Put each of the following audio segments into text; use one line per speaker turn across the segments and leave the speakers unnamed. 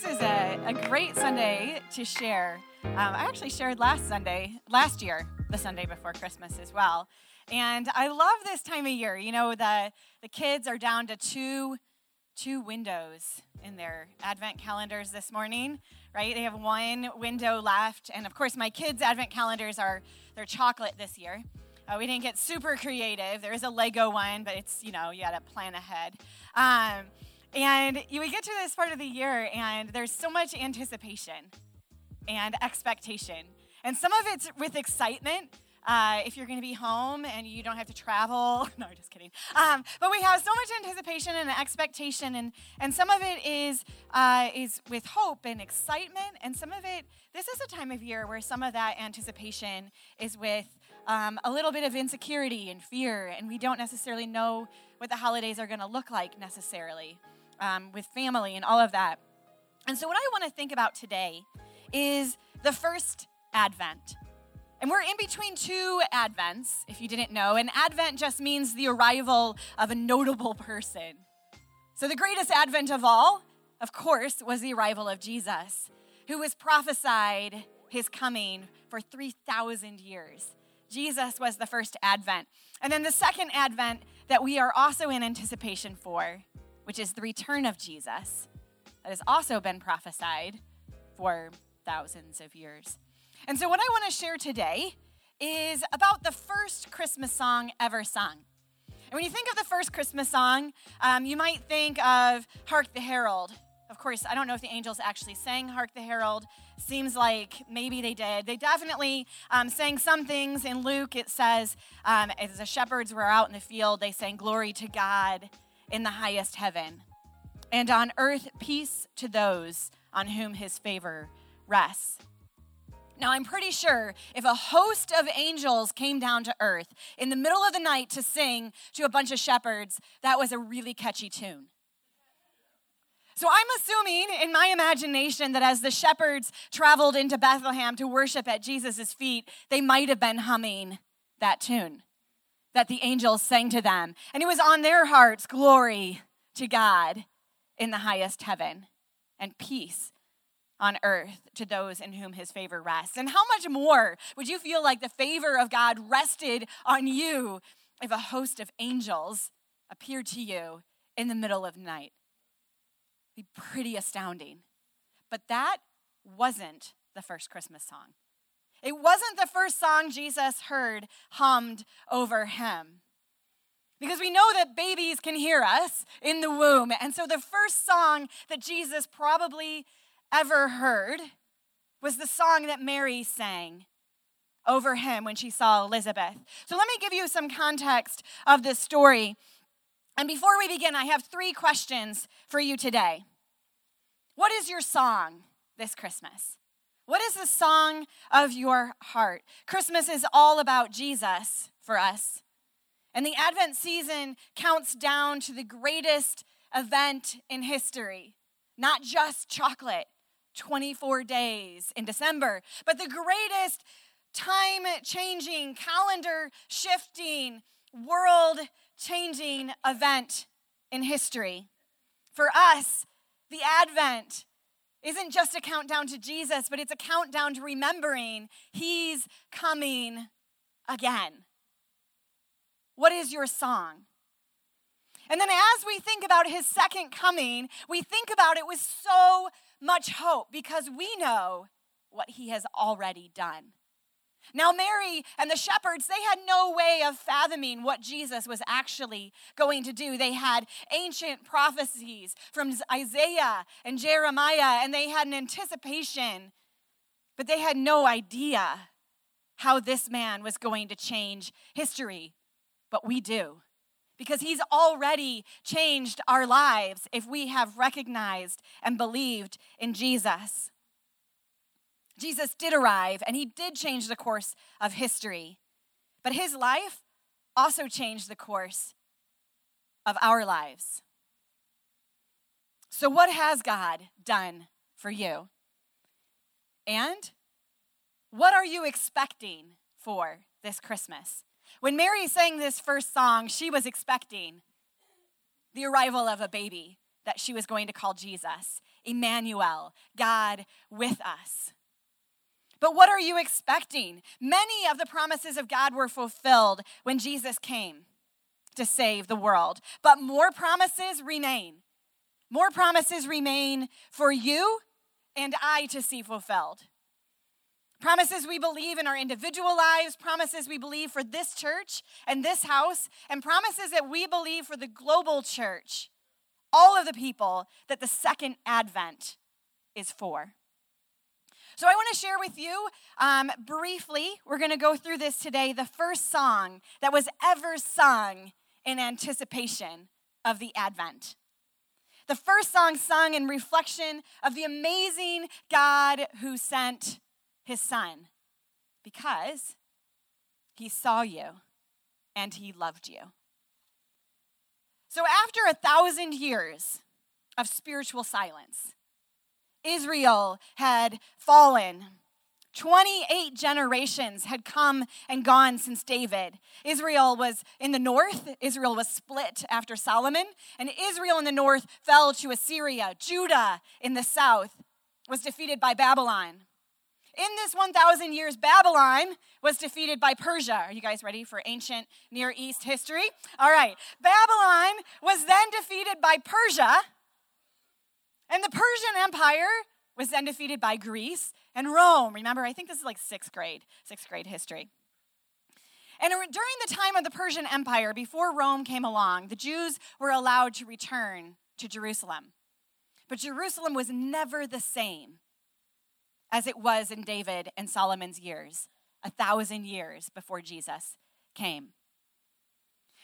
this is a, a great Sunday to share. Um, I actually shared last Sunday, last year, the Sunday before Christmas as well. And I love this time of year. You know, the, the kids are down to two, two windows in their advent calendars this morning, right? They have one window left. And of course, my kids' advent calendars are, they're chocolate this year. Uh, we didn't get super creative. There is a Lego one, but it's, you know, you got to plan ahead. Um, and you get to this part of the year, and there's so much anticipation and expectation. And some of it's with excitement. Uh, if you're going to be home and you don't have to travel, no, just kidding. Um, but we have so much anticipation and expectation, and, and some of it is uh, is with hope and excitement, and some of it. This is a time of year where some of that anticipation is with um, a little bit of insecurity and fear, and we don't necessarily know what the holidays are going to look like necessarily um, with family and all of that. And so, what I want to think about today is the first Advent. And we're in between two Advents, if you didn't know. And Advent just means the arrival of a notable person. So, the greatest Advent of all, of course, was the arrival of Jesus, who was prophesied his coming for 3,000 years. Jesus was the first Advent. And then the second Advent that we are also in anticipation for which is the return of Jesus, that has also been prophesied for thousands of years. And so, what I want to share today is about the first Christmas song ever sung. And when you think of the first Christmas song, um, you might think of Hark the Herald. Of course, I don't know if the angels actually sang Hark the Herald. Seems like maybe they did. They definitely um, sang some things. In Luke, it says, um, as the shepherds were out in the field, they sang, Glory to God in the highest heaven, and on earth peace to those on whom his favor rests. Now, I'm pretty sure if a host of angels came down to earth in the middle of the night to sing to a bunch of shepherds, that was a really catchy tune. So I'm assuming in my imagination that as the shepherds traveled into Bethlehem to worship at Jesus' feet, they might have been humming that tune that the angels sang to them. And it was on their hearts glory to God in the highest heaven and peace on earth to those in whom his favor rests. And how much more would you feel like the favor of God rested on you if a host of angels appeared to you in the middle of the night? Be pretty astounding. But that wasn't the first Christmas song. It wasn't the first song Jesus heard hummed over him. Because we know that babies can hear us in the womb. And so the first song that Jesus probably ever heard was the song that Mary sang over him when she saw Elizabeth. So let me give you some context of this story. And before we begin, I have three questions for you today. What is your song this Christmas? What is the song of your heart? Christmas is all about Jesus for us. And the Advent season counts down to the greatest event in history, not just chocolate, 24 days in December, but the greatest time changing, calendar shifting, world changing event in history. For us, the Advent isn't just a countdown to Jesus, but it's a countdown to remembering He's coming again. What is your song? And then as we think about His second coming, we think about it with so much hope because we know what He has already done. Now, Mary and the shepherds, they had no way of fathoming what Jesus was actually going to do. They had ancient prophecies from Isaiah and Jeremiah, and they had an anticipation, but they had no idea how this man was going to change history. But we do, because he's already changed our lives if we have recognized and believed in Jesus. Jesus did arrive and he did change the course of history. But his life also changed the course of our lives. So, what has God done for you? And what are you expecting for this Christmas? When Mary sang this first song, she was expecting the arrival of a baby that she was going to call Jesus Emmanuel, God with us. But what are you expecting? Many of the promises of God were fulfilled when Jesus came to save the world, but more promises remain. More promises remain for you and I to see fulfilled. Promises we believe in our individual lives, promises we believe for this church and this house, and promises that we believe for the global church, all of the people that the second advent is for. So I want to share with you um, briefly, we're going to go through this today, the first song that was ever sung in anticipation of the Advent. The first song sung in reflection of the amazing God who sent his son because he saw you and he loved you. So, after a thousand years of spiritual silence, Israel had fallen. 28 generations had come and gone since David. Israel was in the north, Israel was split after Solomon, and Israel in the north fell to Assyria. Judah in the south was defeated by Babylon. In this 1,000 years, Babylon was defeated by Persia. Are you guys ready for ancient Near East history? All right. Babylon was then defeated by Persia and the Persian Empire was then defeated by Greece and Rome. Remember, I think this is like sixth grade, sixth grade history. And during the time of the Persian Empire, before Rome came along, the Jews were allowed to return to Jerusalem. But Jerusalem was never the same as it was in David and Solomon's years, a thousand years before Jesus came.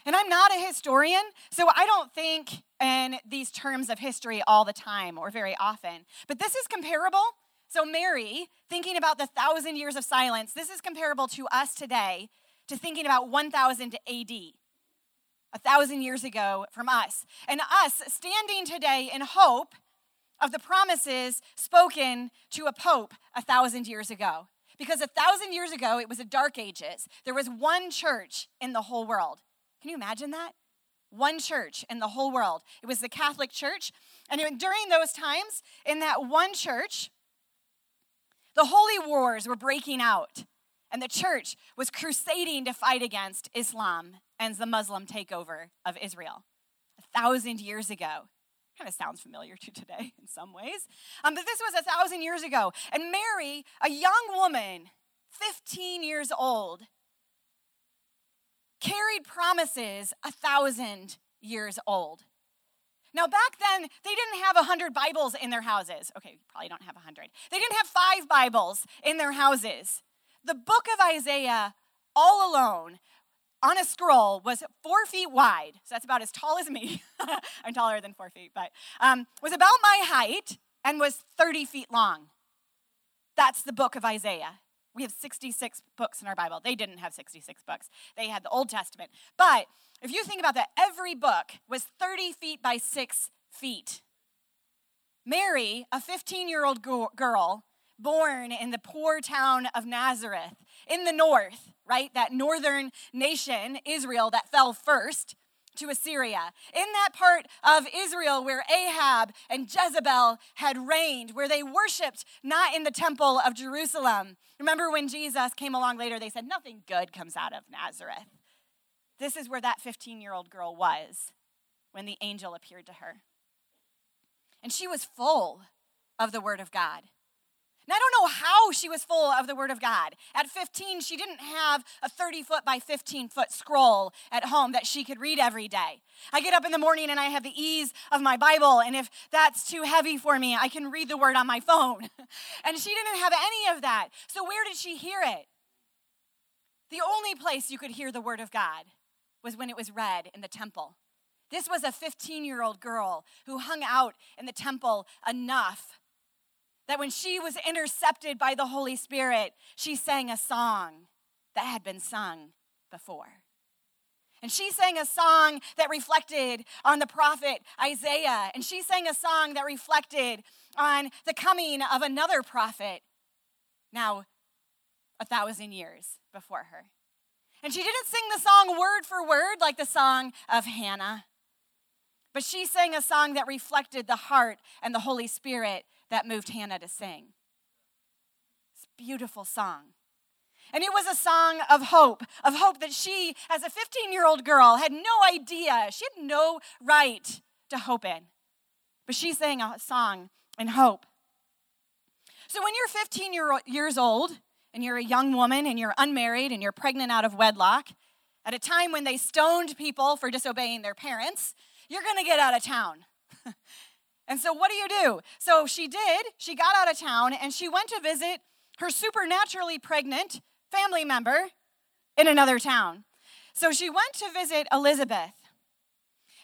And I'm not a historian, so I don't think in these terms of history all the time or very often. But this is comparable. So, Mary, thinking about the thousand years of silence, this is comparable to us today to thinking about 1000 AD, a thousand years ago from us. And us standing today in hope of the promises spoken to a pope a thousand years ago. Because a thousand years ago, it was the dark ages. There was one church in the whole world. Can you imagine that? One church in the whole world. It was the Catholic Church. And during those times, in that one church, the holy wars were breaking out. And the church was crusading to fight against Islam and the Muslim takeover of Israel a thousand years ago. Kind of sounds familiar to today in some ways. Um, but this was a thousand years ago. And Mary, a young woman, 15 years old, carried promises a thousand years old. Now, back then, they didn't have 100 Bibles in their houses. Okay, probably don't have 100. They didn't have five Bibles in their houses. The book of Isaiah, all alone, on a scroll, was four feet wide. So that's about as tall as me. I'm taller than four feet, but um, was about my height and was 30 feet long. That's the book of Isaiah. We have 66 books in our Bible. They didn't have 66 books, they had the Old Testament. But if you think about that, every book was 30 feet by 6 feet. Mary, a 15 year old girl born in the poor town of Nazareth in the north, right? That northern nation, Israel, that fell first to Assyria. In that part of Israel where Ahab and Jezebel had reigned, where they worshiped not in the temple of Jerusalem. Remember when Jesus came along later, they said, Nothing good comes out of Nazareth. This is where that 15 year old girl was when the angel appeared to her. And she was full of the word of God. I don't know how she was full of the Word of God. At 15, she didn't have a 30 foot by 15 foot scroll at home that she could read every day. I get up in the morning and I have the ease of my Bible, and if that's too heavy for me, I can read the Word on my phone. and she didn't have any of that. So, where did she hear it? The only place you could hear the Word of God was when it was read in the temple. This was a 15 year old girl who hung out in the temple enough that when she was intercepted by the Holy Spirit, she sang a song that had been sung before. And she sang a song that reflected on the prophet Isaiah. And she sang a song that reflected on the coming of another prophet, now a thousand years before her. And she didn't sing the song word for word like the song of Hannah. but she sang a song that reflected the heart and the Holy Spirit that moved Hannah to sing. It's a beautiful song. And it was a song of hope, of hope that she, as a 15 year old girl, had no idea. She had no right to hope in. But she sang a song in hope. So when you're 15 year, years old and you're a young woman and you're unmarried and you're pregnant out of wedlock, at a time when they stoned people for disobeying their parents, you're going to get out of town. and so what do you do? So she did. She got out of town and she went to visit her supernaturally pregnant family member in another town. So she went to visit Elizabeth.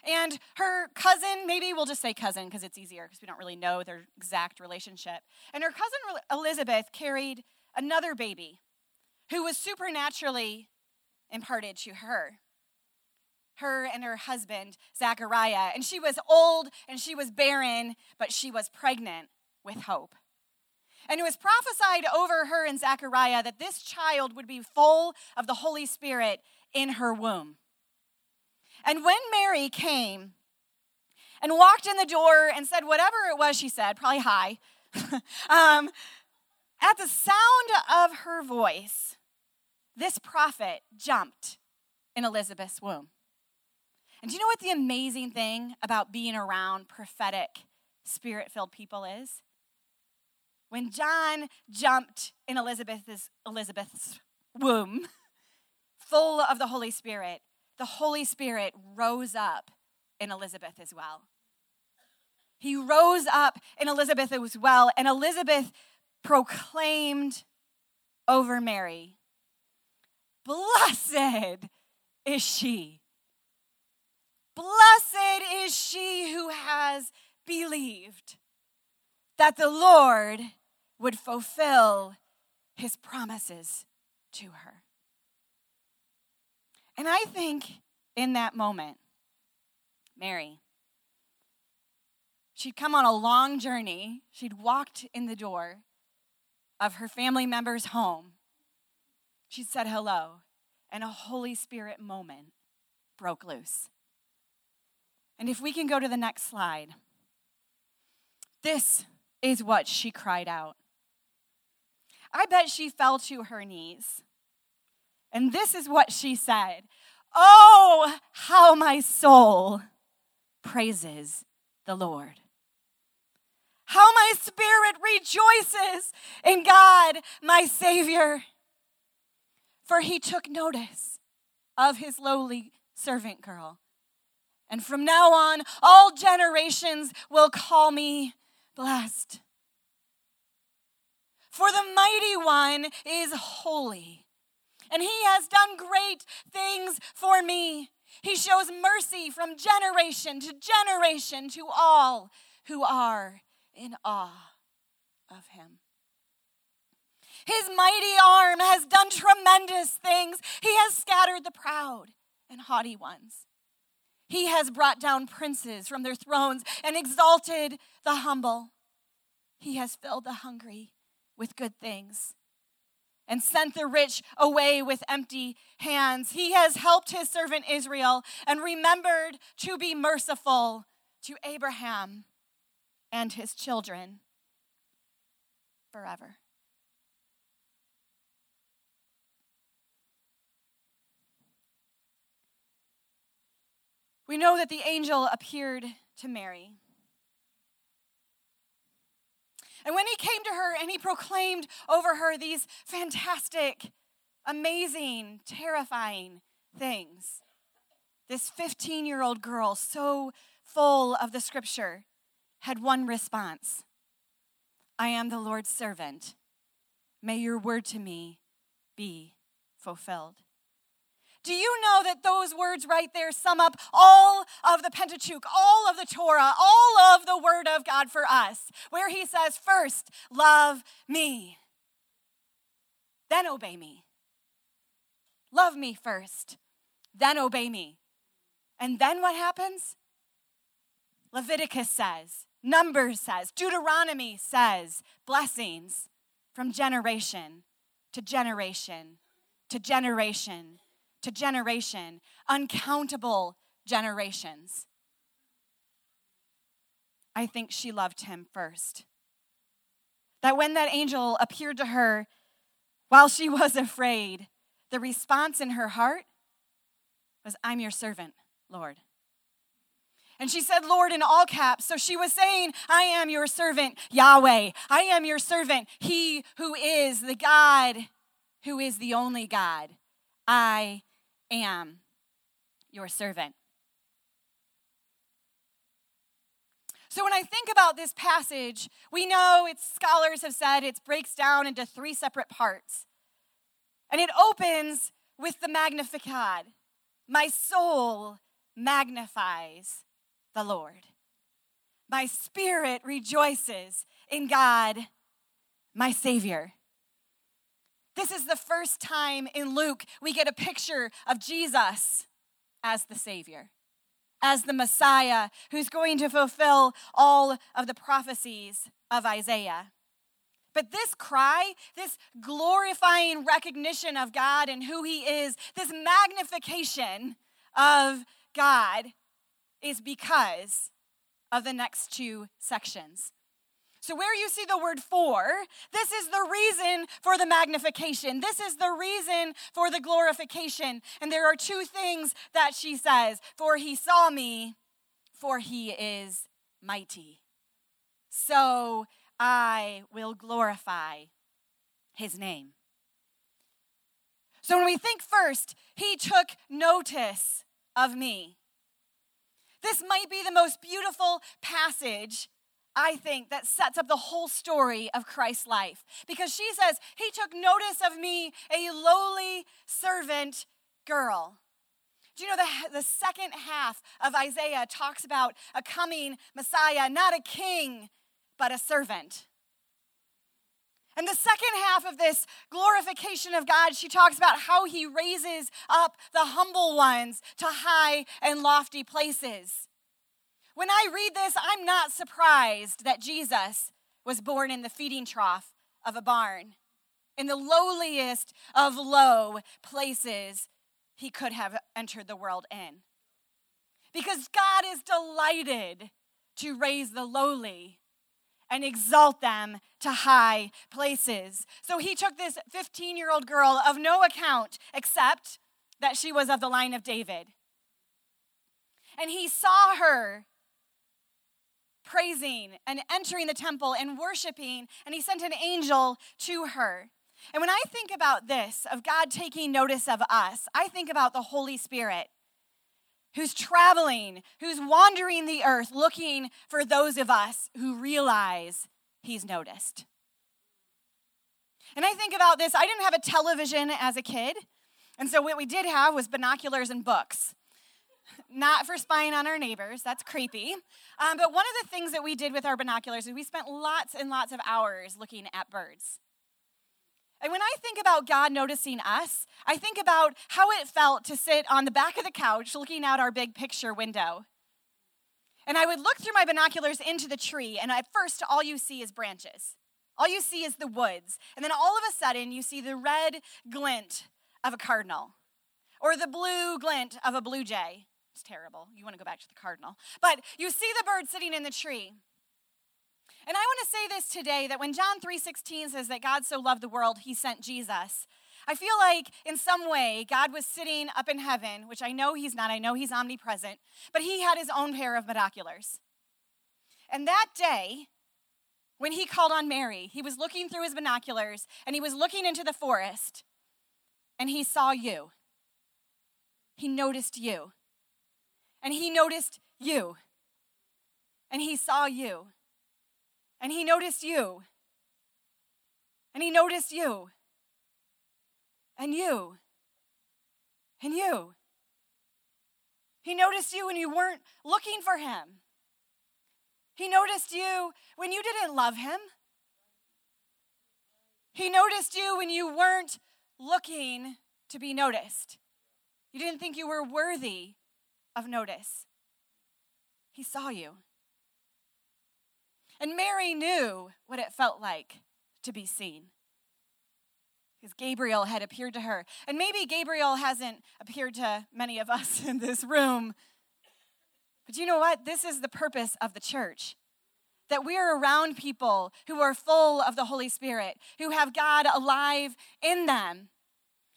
And her cousin, maybe we'll just say cousin because it's easier because we don't really know their exact relationship. And her cousin Elizabeth carried another baby who was supernaturally imparted to her. Her and her husband, Zachariah. And she was old and she was barren, but she was pregnant with hope. And it was prophesied over her and Zachariah that this child would be full of the Holy Spirit in her womb. And when Mary came and walked in the door and said whatever it was she said, probably hi, um, at the sound of her voice, this prophet jumped in Elizabeth's womb. And do you know what the amazing thing about being around prophetic, spirit filled people is? When John jumped in Elizabeth's, Elizabeth's womb, full of the Holy Spirit, the Holy Spirit rose up in Elizabeth as well. He rose up in Elizabeth as well, and Elizabeth proclaimed over Mary, Blessed is she. Blessed is she who has believed that the Lord would fulfill his promises to her. And I think in that moment, Mary, she'd come on a long journey. She'd walked in the door of her family member's home. She'd said hello, and a Holy Spirit moment broke loose. And if we can go to the next slide, this is what she cried out. I bet she fell to her knees. And this is what she said Oh, how my soul praises the Lord. How my spirit rejoices in God, my Savior. For he took notice of his lowly servant girl. And from now on, all generations will call me blessed. For the mighty one is holy, and he has done great things for me. He shows mercy from generation to generation to all who are in awe of him. His mighty arm has done tremendous things. He has scattered the proud and haughty ones. He has brought down princes from their thrones and exalted the humble. He has filled the hungry with good things and sent the rich away with empty hands. He has helped his servant Israel and remembered to be merciful to Abraham and his children forever. We know that the angel appeared to Mary and when he came to her and he proclaimed over her these fantastic, amazing, terrifying things, this 15 year old girl, so full of the scripture, had one response I am the Lord's servant. May your word to me be fulfilled. Do you know that those words right there sum up all of the Pentateuch, all of the Torah, all of the Word of God for us? Where He says, first, love me, then obey me. Love me first, then obey me. And then what happens? Leviticus says, Numbers says, Deuteronomy says, blessings from generation to generation to generation to generation, uncountable generations. I think she loved him first. That when that angel appeared to her while she was afraid, the response in her heart was, I'm your servant, Lord. And she said, Lord, in all caps. So she was saying, I am your servant, Yahweh. I am your servant, He who is the God, who is the only God. I am your servant. So when I think about this passage, we know it's scholars have said it breaks down into three separate parts. And it opens with the Magnificat. My soul magnifies the Lord. My spirit rejoices in God, my Savior. This is the first time in Luke we get a picture of Jesus as the Savior, as the Messiah who's going to fulfill all of the prophecies of Isaiah. But this cry, this glorifying recognition of God and who He is, this magnification of God is because of the next two sections. So, where you see the word for, this is the reason for the magnification. This is the reason for the glorification. And there are two things that she says For he saw me, for he is mighty. So I will glorify his name. So, when we think first, he took notice of me. This might be the most beautiful passage, I think, that sets up the whole story of Christ's life. Because she says, He took notice of me, a lowly servant girl. Do you know the, the second half of Isaiah talks about a coming Messiah, not a king, but a servant? And the second half of this glorification of God, she talks about how he raises up the humble ones to high and lofty places. When I read this, I'm not surprised that Jesus was born in the feeding trough of a barn, in the lowliest of low places he could have entered the world in. Because God is delighted to raise the lowly and exalt them to high places. So he took this 15 year old girl of no account except that she was of the line of David. And he saw her praising and entering the temple and worshiping, and he sent an angel to her. And when I think about this, of God taking notice of us, I think about the Holy Spirit who's traveling, who's wandering the earth looking for those of us who realize he's noticed. And I think about this I didn't have a television as a kid. And so what we did have was binoculars and books. Not for spying on our neighbors, that's creepy. Um, but one of the things that we did with our binoculars is we spent lots and lots of hours looking at birds. And when I think about God noticing us, I think about how it felt to sit on the back of the couch looking out our big picture window. And I would look through my binoculars into the tree, and at first, all you see is branches. All you see is the woods. And then all of a sudden, you see the red glint of a cardinal or the blue glint of a blue jay. It's terrible. You want to go back to the cardinal. But you see the bird sitting in the tree. And I want to say this today that when John 3:16 says that God so loved the world, he sent Jesus. I feel like in some way God was sitting up in heaven, which I know he's not. I know he's omnipresent, but he had his own pair of binoculars. And that day, when he called on Mary, he was looking through his binoculars and he was looking into the forest and he saw you. He noticed you. And he noticed you. And he saw you. And he noticed you. And he noticed you. And you. And you. He noticed you when you weren't looking for him. He noticed you when you didn't love him. He noticed you when you weren't looking to be noticed. You didn't think you were worthy of notice. He saw you. And Mary knew what it felt like to be seen. Because Gabriel had appeared to her. And maybe Gabriel hasn't appeared to many of us in this room. But you know what? This is the purpose of the church that we're around people who are full of the Holy Spirit, who have God alive in them.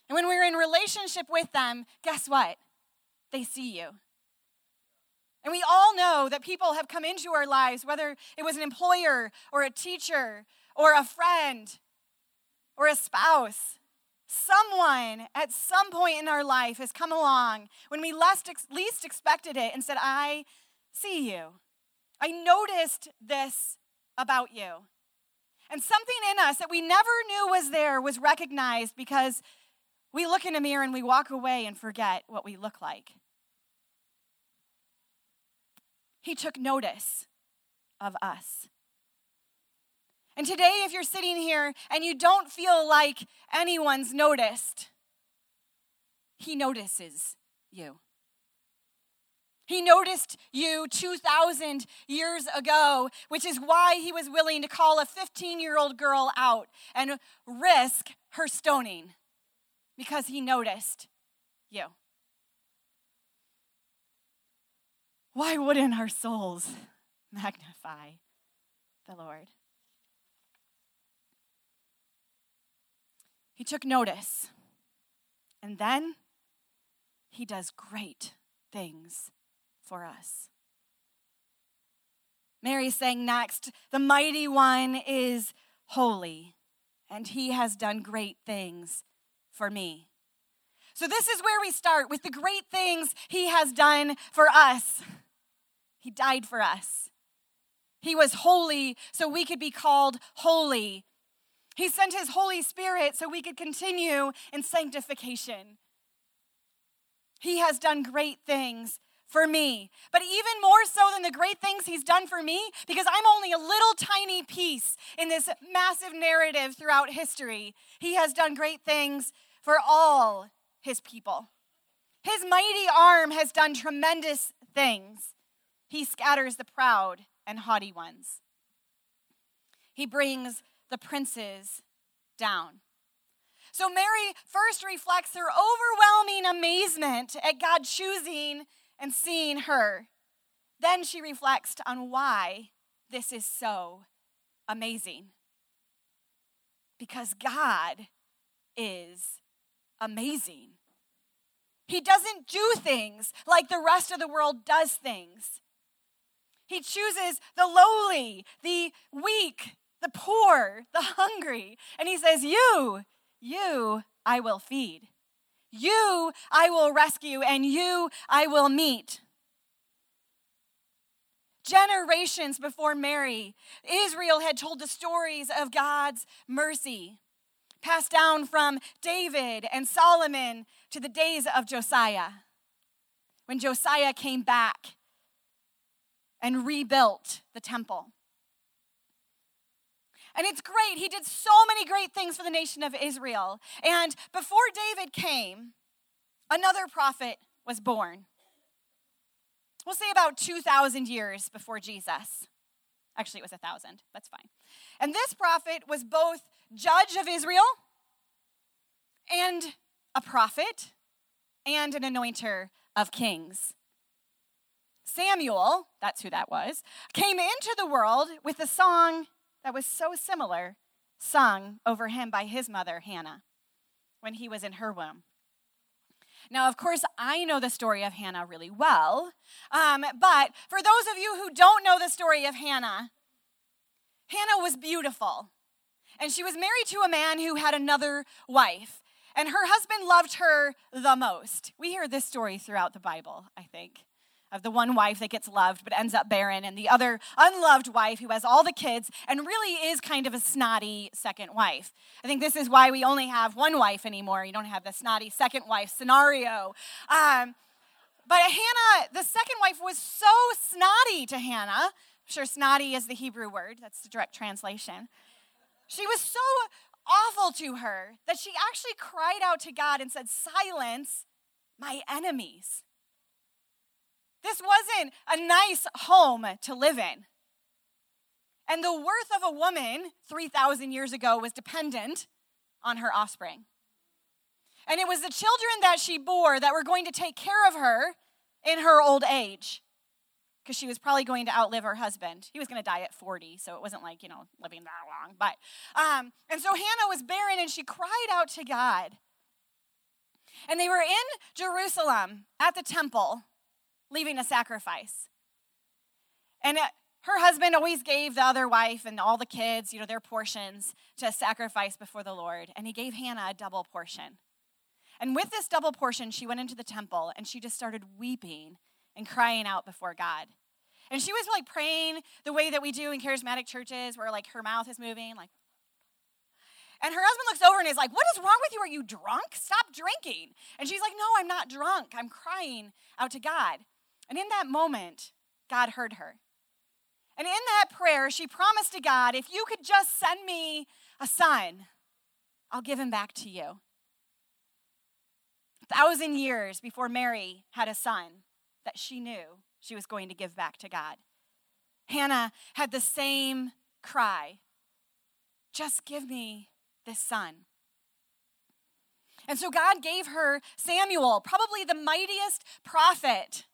And when we're in relationship with them, guess what? They see you. And we all know that people have come into our lives, whether it was an employer or a teacher or a friend or a spouse. Someone at some point in our life has come along when we least, least expected it and said, I see you. I noticed this about you. And something in us that we never knew was there was recognized because we look in a mirror and we walk away and forget what we look like. He took notice of us. And today, if you're sitting here and you don't feel like anyone's noticed, He notices you. He noticed you 2,000 years ago, which is why he was willing to call a 15 year old girl out and risk her stoning because he noticed you. Why wouldn't our souls magnify the Lord? He took notice, and then he does great things for us. Mary sang next, The mighty one is holy, and he has done great things for me. So, this is where we start with the great things he has done for us. He died for us. He was holy so we could be called holy. He sent his Holy Spirit so we could continue in sanctification. He has done great things for me. But even more so than the great things he's done for me, because I'm only a little tiny piece in this massive narrative throughout history, he has done great things for all his people. His mighty arm has done tremendous things. He scatters the proud and haughty ones. He brings the princes down. So Mary first reflects her overwhelming amazement at God choosing and seeing her. Then she reflects on why this is so amazing. Because God is amazing. He doesn't do things like the rest of the world does things. He chooses the lowly, the weak, the poor, the hungry, and he says, You, you I will feed. You I will rescue, and you I will meet. Generations before Mary, Israel had told the stories of God's mercy, passed down from David and Solomon to the days of Josiah. When Josiah came back and rebuilt the temple. And it's great. He did so many great things for the nation of Israel. And before David came, another prophet was born. We'll say about 2,000 years before Jesus. Actually, it was a 1,000. That's fine. And this prophet was both judge of Israel and a prophet and an anointer of kings. Samuel, that's who that was, came into the world with a song that was so similar sung over him by his mother, Hannah, when he was in her womb. Now, of course, I know the story of Hannah really well, um, but for those of you who don't know the story of Hannah, Hannah was beautiful, and she was married to a man who had another wife, and her husband loved her the most. We hear this story throughout the Bible, I think of the one wife that gets loved but ends up barren, and the other unloved wife who has all the kids and really is kind of a snotty second wife. I think this is why we only have one wife anymore. You don't have the snotty second wife scenario. Um, but Hannah, the second wife, was so snotty to Hannah. I'm sure snotty is the Hebrew word, that's the direct translation. She was so awful to her that she actually cried out to God and said, Silence my enemies. This wasn't a nice home to live in. And the worth of a woman 3,000 years ago was dependent on her offspring. And it was the children that she bore that were going to take care of her in her old age. because she was probably going to outlive her husband. He was going to die at 40, so it wasn't like, you know, living that long. But, um, and so Hannah was barren and she cried out to God. And they were in Jerusalem at the temple, leaving a sacrifice. And it, her husband always gave the other wife and all the kids, you know, their portions to sacrifice before the Lord. And he gave Hannah a double portion. And with this double portion, she went into the temple and she just started weeping and crying out before God. And she was like praying the way that we do in charismatic churches, where like her mouth is moving, like. And her husband looks over and is like, What is wrong with you? Are you drunk? Stop drinking. And she's like, No, I'm not drunk. I'm crying out to God. And in that moment, God heard her. And in that prayer, she promised to God, If you could just send me a son, I'll give him back to you. A thousand years before Mary had a son, that she knew she was going to give back to God. Hannah had the same cry just give me this son. And so God gave her Samuel, probably the mightiest prophet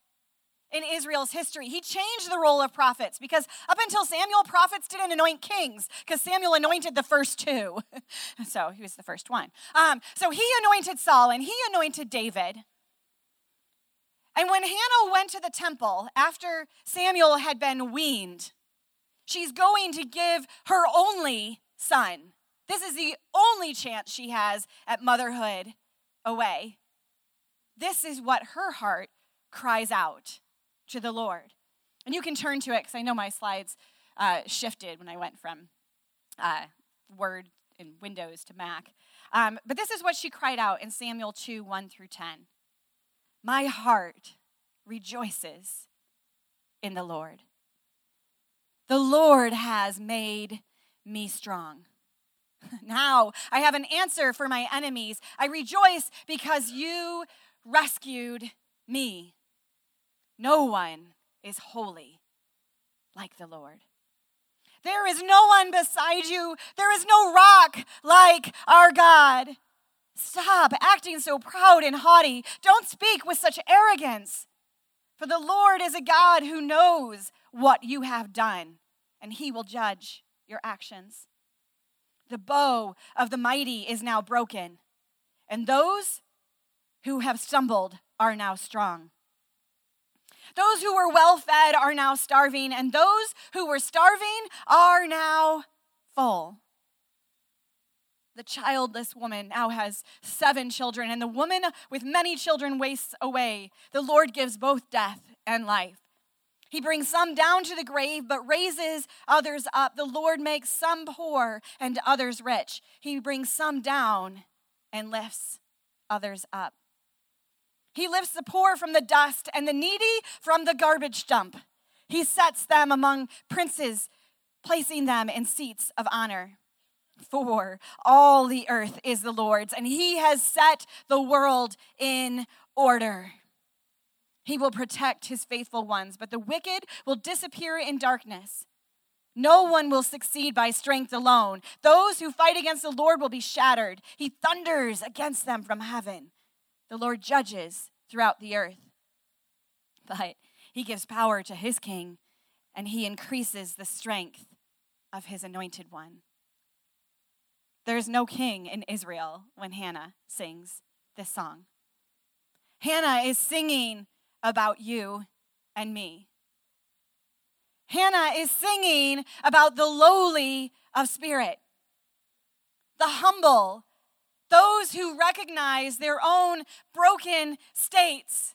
in Israel's history. He changed the role of prophets because up until Samuel, prophets didn't anoint kings because Samuel anointed the first two. so he was the first one. Um, so he anointed Saul and he anointed David. And when Hannah went to the temple after Samuel had been weaned, she's going to give her only son. This is the only chance she has at motherhood away. This is what her heart cries out to the Lord. And you can turn to it because I know my slides uh, shifted when I went from uh, Word and Windows to Mac. Um, but this is what she cried out in Samuel 2 1 through 10. My heart rejoices in the Lord. The Lord has made me strong. Now I have an answer for my enemies. I rejoice because you rescued me. No one is holy like the Lord. There is no one beside you. There is no rock like our God. Stop acting so proud and haughty. Don't speak with such arrogance. For the Lord is a God who knows what you have done, and he will judge your actions. The bow of the mighty is now broken, and those who have stumbled are now strong. Those who were well fed are now starving, and those who were starving are now full the childless woman now has seven children, and the woman with many children wastes away. The Lord gives both death and life. He brings some down to the grave, but raises others up. The Lord makes some poor and others rich. He brings some down and lifts others up. He lifts the poor from the dust and the needy from the garbage dump. He sets them among princes, placing them in seats of honor. For all the earth is the Lord's, and he has set the world in order. He will protect his faithful ones, but the wicked will disappear in darkness. No one will succeed by strength alone. Those who fight against the Lord will be shattered. He thunders against them from heaven. The Lord judges throughout the earth. But he gives power to his king, and he increases the strength of his anointed one. There's no king in Israel when Hannah sings this song. Hannah is singing about you and me. Hannah is singing about the lowly of spirit, the humble, those who recognize their own broken states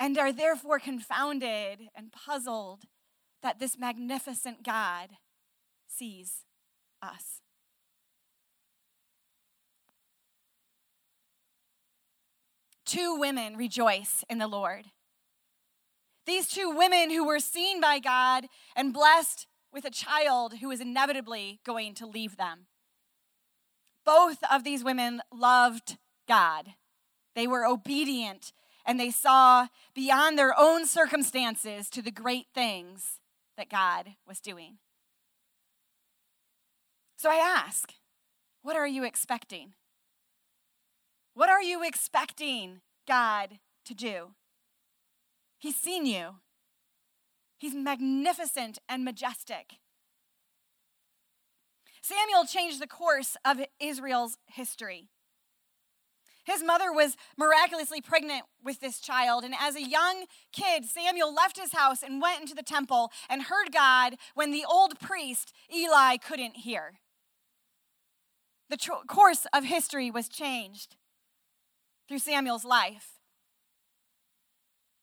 and are therefore confounded and puzzled that this magnificent God sees us. two women rejoice in the Lord. These two women who were seen by God and blessed with a child who is inevitably going to leave them. Both of these women loved God. They were obedient and they saw beyond their own circumstances to the great things that God was doing. So I ask, what are you expecting? What are you expecting God to do? He's seen you, He's magnificent and majestic. Samuel changed the course of Israel's history. His mother was miraculously pregnant with this child, and as a young kid, Samuel left his house and went into the temple and heard God when the old priest, Eli, couldn't hear. The tr- course of history was changed through Samuel's life.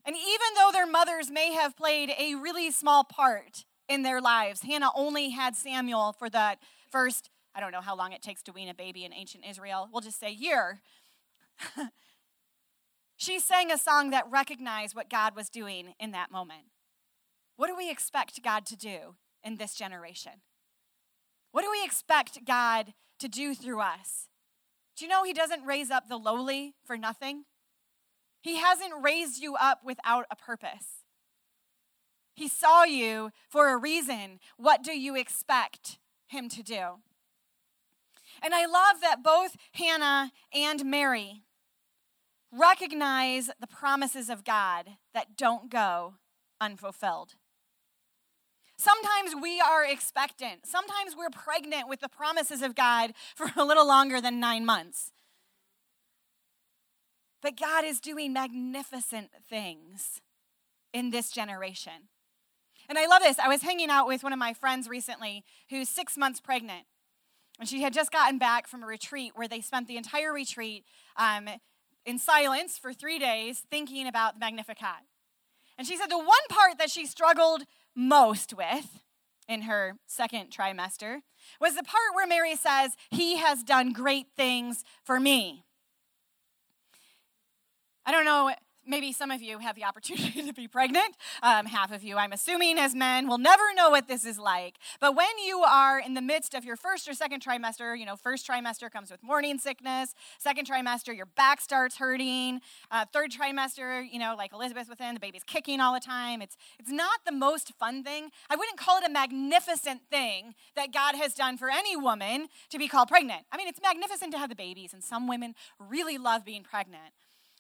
And even though their mothers may have played a really small part in their lives, Hannah only had Samuel for that first, I don't know how long it takes to wean a baby in ancient Israel, we'll just say year. she sang a song that recognized what God was doing in that moment. What do we expect God to do in this generation? What do we expect God to do through us? Do you know He doesn't raise up the lowly for nothing? He hasn't raised you up without a purpose. He saw you for a reason. What do you expect Him to do? And I love that both Hannah and Mary recognize the promises of God that don't go unfulfilled. Sometimes we are expectant. Sometimes we're pregnant with the promises of God for a little longer than nine months. But God is doing magnificent things in this generation. And I love this. I was hanging out with one of my friends recently who's six months pregnant. And she had just gotten back from a retreat where they spent the entire retreat um, in silence for three days thinking about the Magnificat. And she said the one part that she struggled most with in her second trimester was the part where Mary says, He has done great things for me. I don't know maybe some of you have the opportunity to be pregnant. Um, half of you, I'm assuming, as men, will never know what this is like. But when you are in the midst of your first or second trimester, you know, first trimester comes with morning sickness. Second trimester, your back starts hurting. Uh, third trimester, you know, like Elizabeth within, the baby's kicking all the time. It's it's not the most fun thing. I wouldn't call it a magnificent thing that God has done for any woman to be called pregnant. I mean, it's magnificent to have the babies, and some women really love being pregnant.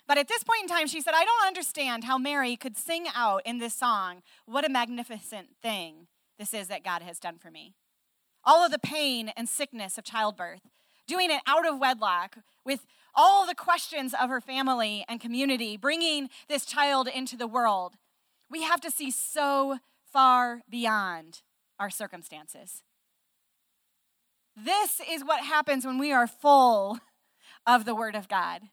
But at this point in time, she said, I don't understand how Mary could sing out in this song, What a magnificent thing this is that God has done for me. All of the pain and sickness of childbirth, doing it out of wedlock with all the questions of her family and community, bringing this child into the world. We have to see so far beyond our circumstances. This is what happens when we are full of the Word of God.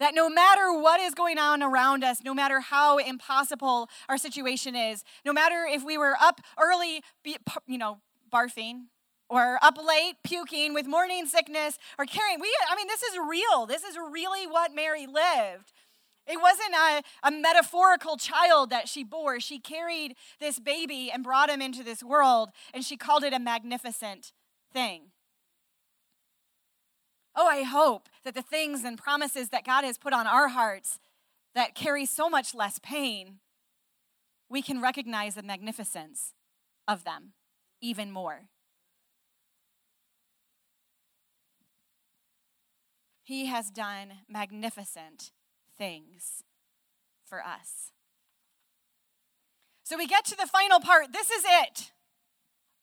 That no matter what is going on around us, no matter how impossible our situation is, no matter if we were up early, you know, barfing, or up late puking with morning sickness, or carrying, we, I mean, this is real. This is really what Mary lived. It wasn't a, a metaphorical child that she bore. She carried this baby and brought him into this world, and she called it a magnificent thing. Oh, I hope that the things and promises that God has put on our hearts that carry so much less pain, we can recognize the magnificence of them even more. He has done magnificent things for us. So we get to the final part. This is it.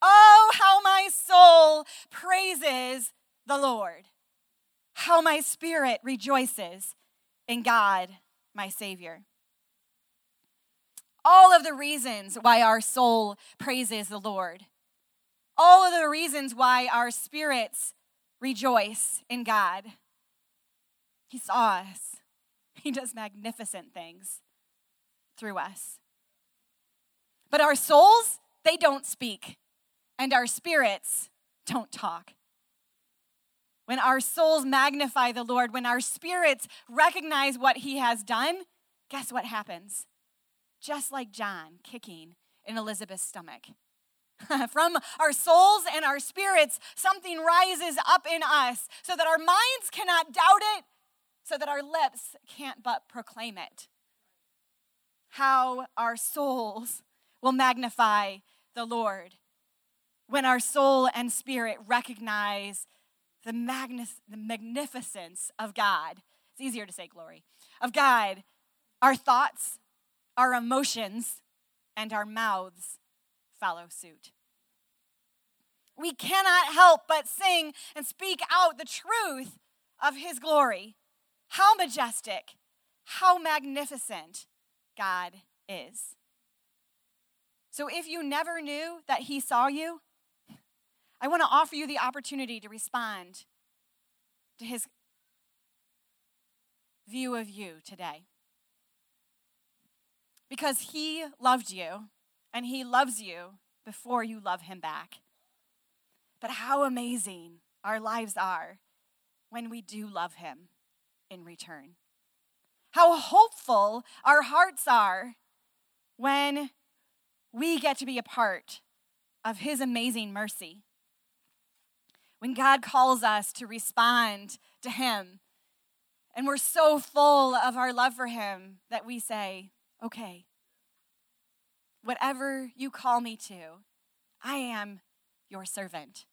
Oh, how my soul praises the Lord how my spirit rejoices in God, my Savior. All of the reasons why our soul praises the Lord, all of the reasons why our spirits rejoice in God. He saw us, He does magnificent things through us. But our souls, they don't speak, and our spirits don't talk. When our souls magnify the Lord, when our spirits recognize what he has done, guess what happens? Just like John kicking in Elizabeth's stomach. From our souls and our spirits, something rises up in us so that our minds cannot doubt it, so that our lips can't but proclaim it. How our souls will magnify the Lord when our soul and spirit recognize the, magnis- the magnificence of God. It's easier to say glory. Of God, our thoughts, our emotions, and our mouths follow suit. We cannot help but sing and speak out the truth of His glory. How majestic, how magnificent God is. So if you never knew that He saw you, I want to offer you the opportunity to respond to His view of you today. Because He loved you and He loves you before you love Him back. But how amazing our lives are when we do love Him in return. How hopeful our hearts are when we get to be a part of His amazing mercy. When God calls us to respond to Him, and we're so full of our love for Him that we say, okay, whatever you call me to, I am your servant.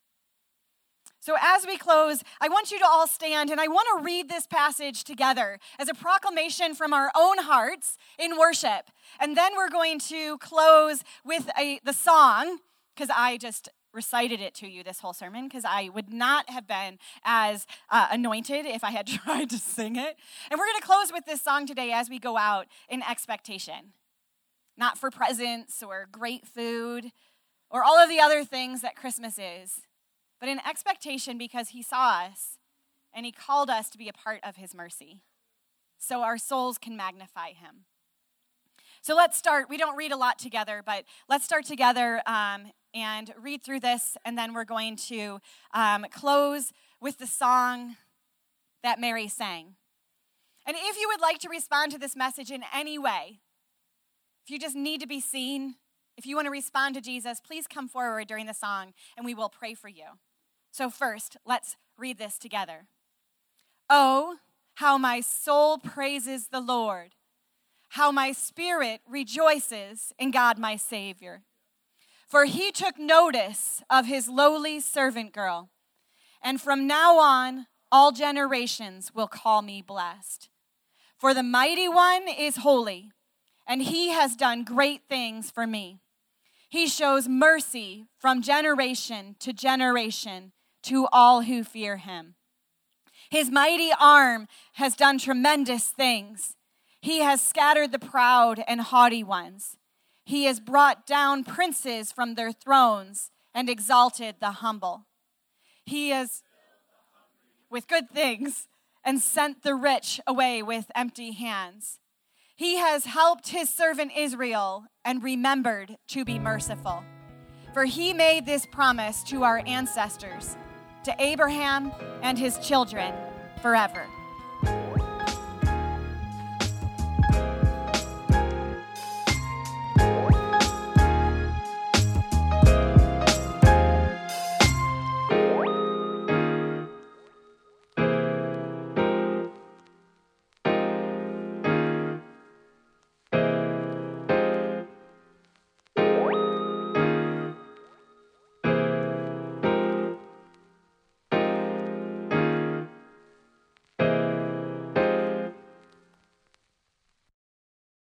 So, as we close, I want you to all stand and I want to read this passage together as a proclamation from our own hearts in worship. And then we're going to close with a, the song, because I just recited it to you this whole sermon, because I would not have been as uh, anointed if I had tried to sing it. And we're going to close with this song today as we go out in expectation. Not for presents or great food or all of the other things that Christmas is but in expectation because he saw us and he called us to be a part of his mercy so our souls can magnify him. So let's start. We don't read a lot together, but let's start together um, and read through this, and then we're going to um, close with the song that Mary sang. And if you would like to respond to this message in any way, if you just need to be seen, if you want to respond to Jesus, please come forward during the song and we will pray for you. So, first, let's read this together. Oh, how my soul praises the Lord, how my spirit rejoices in God my Savior. For he took notice of his lowly servant girl, and from now on, all generations will call me blessed. For the mighty one is holy, and he has done great things for me. He shows mercy from generation to generation to all who fear him. His mighty arm has done tremendous things. He has scattered the proud and haughty ones. He has brought down princes from their thrones and exalted the humble. He has with good things and sent the rich away with empty hands. He has helped his servant Israel and remembered to be merciful. For he made this promise to our ancestors to Abraham and his children forever.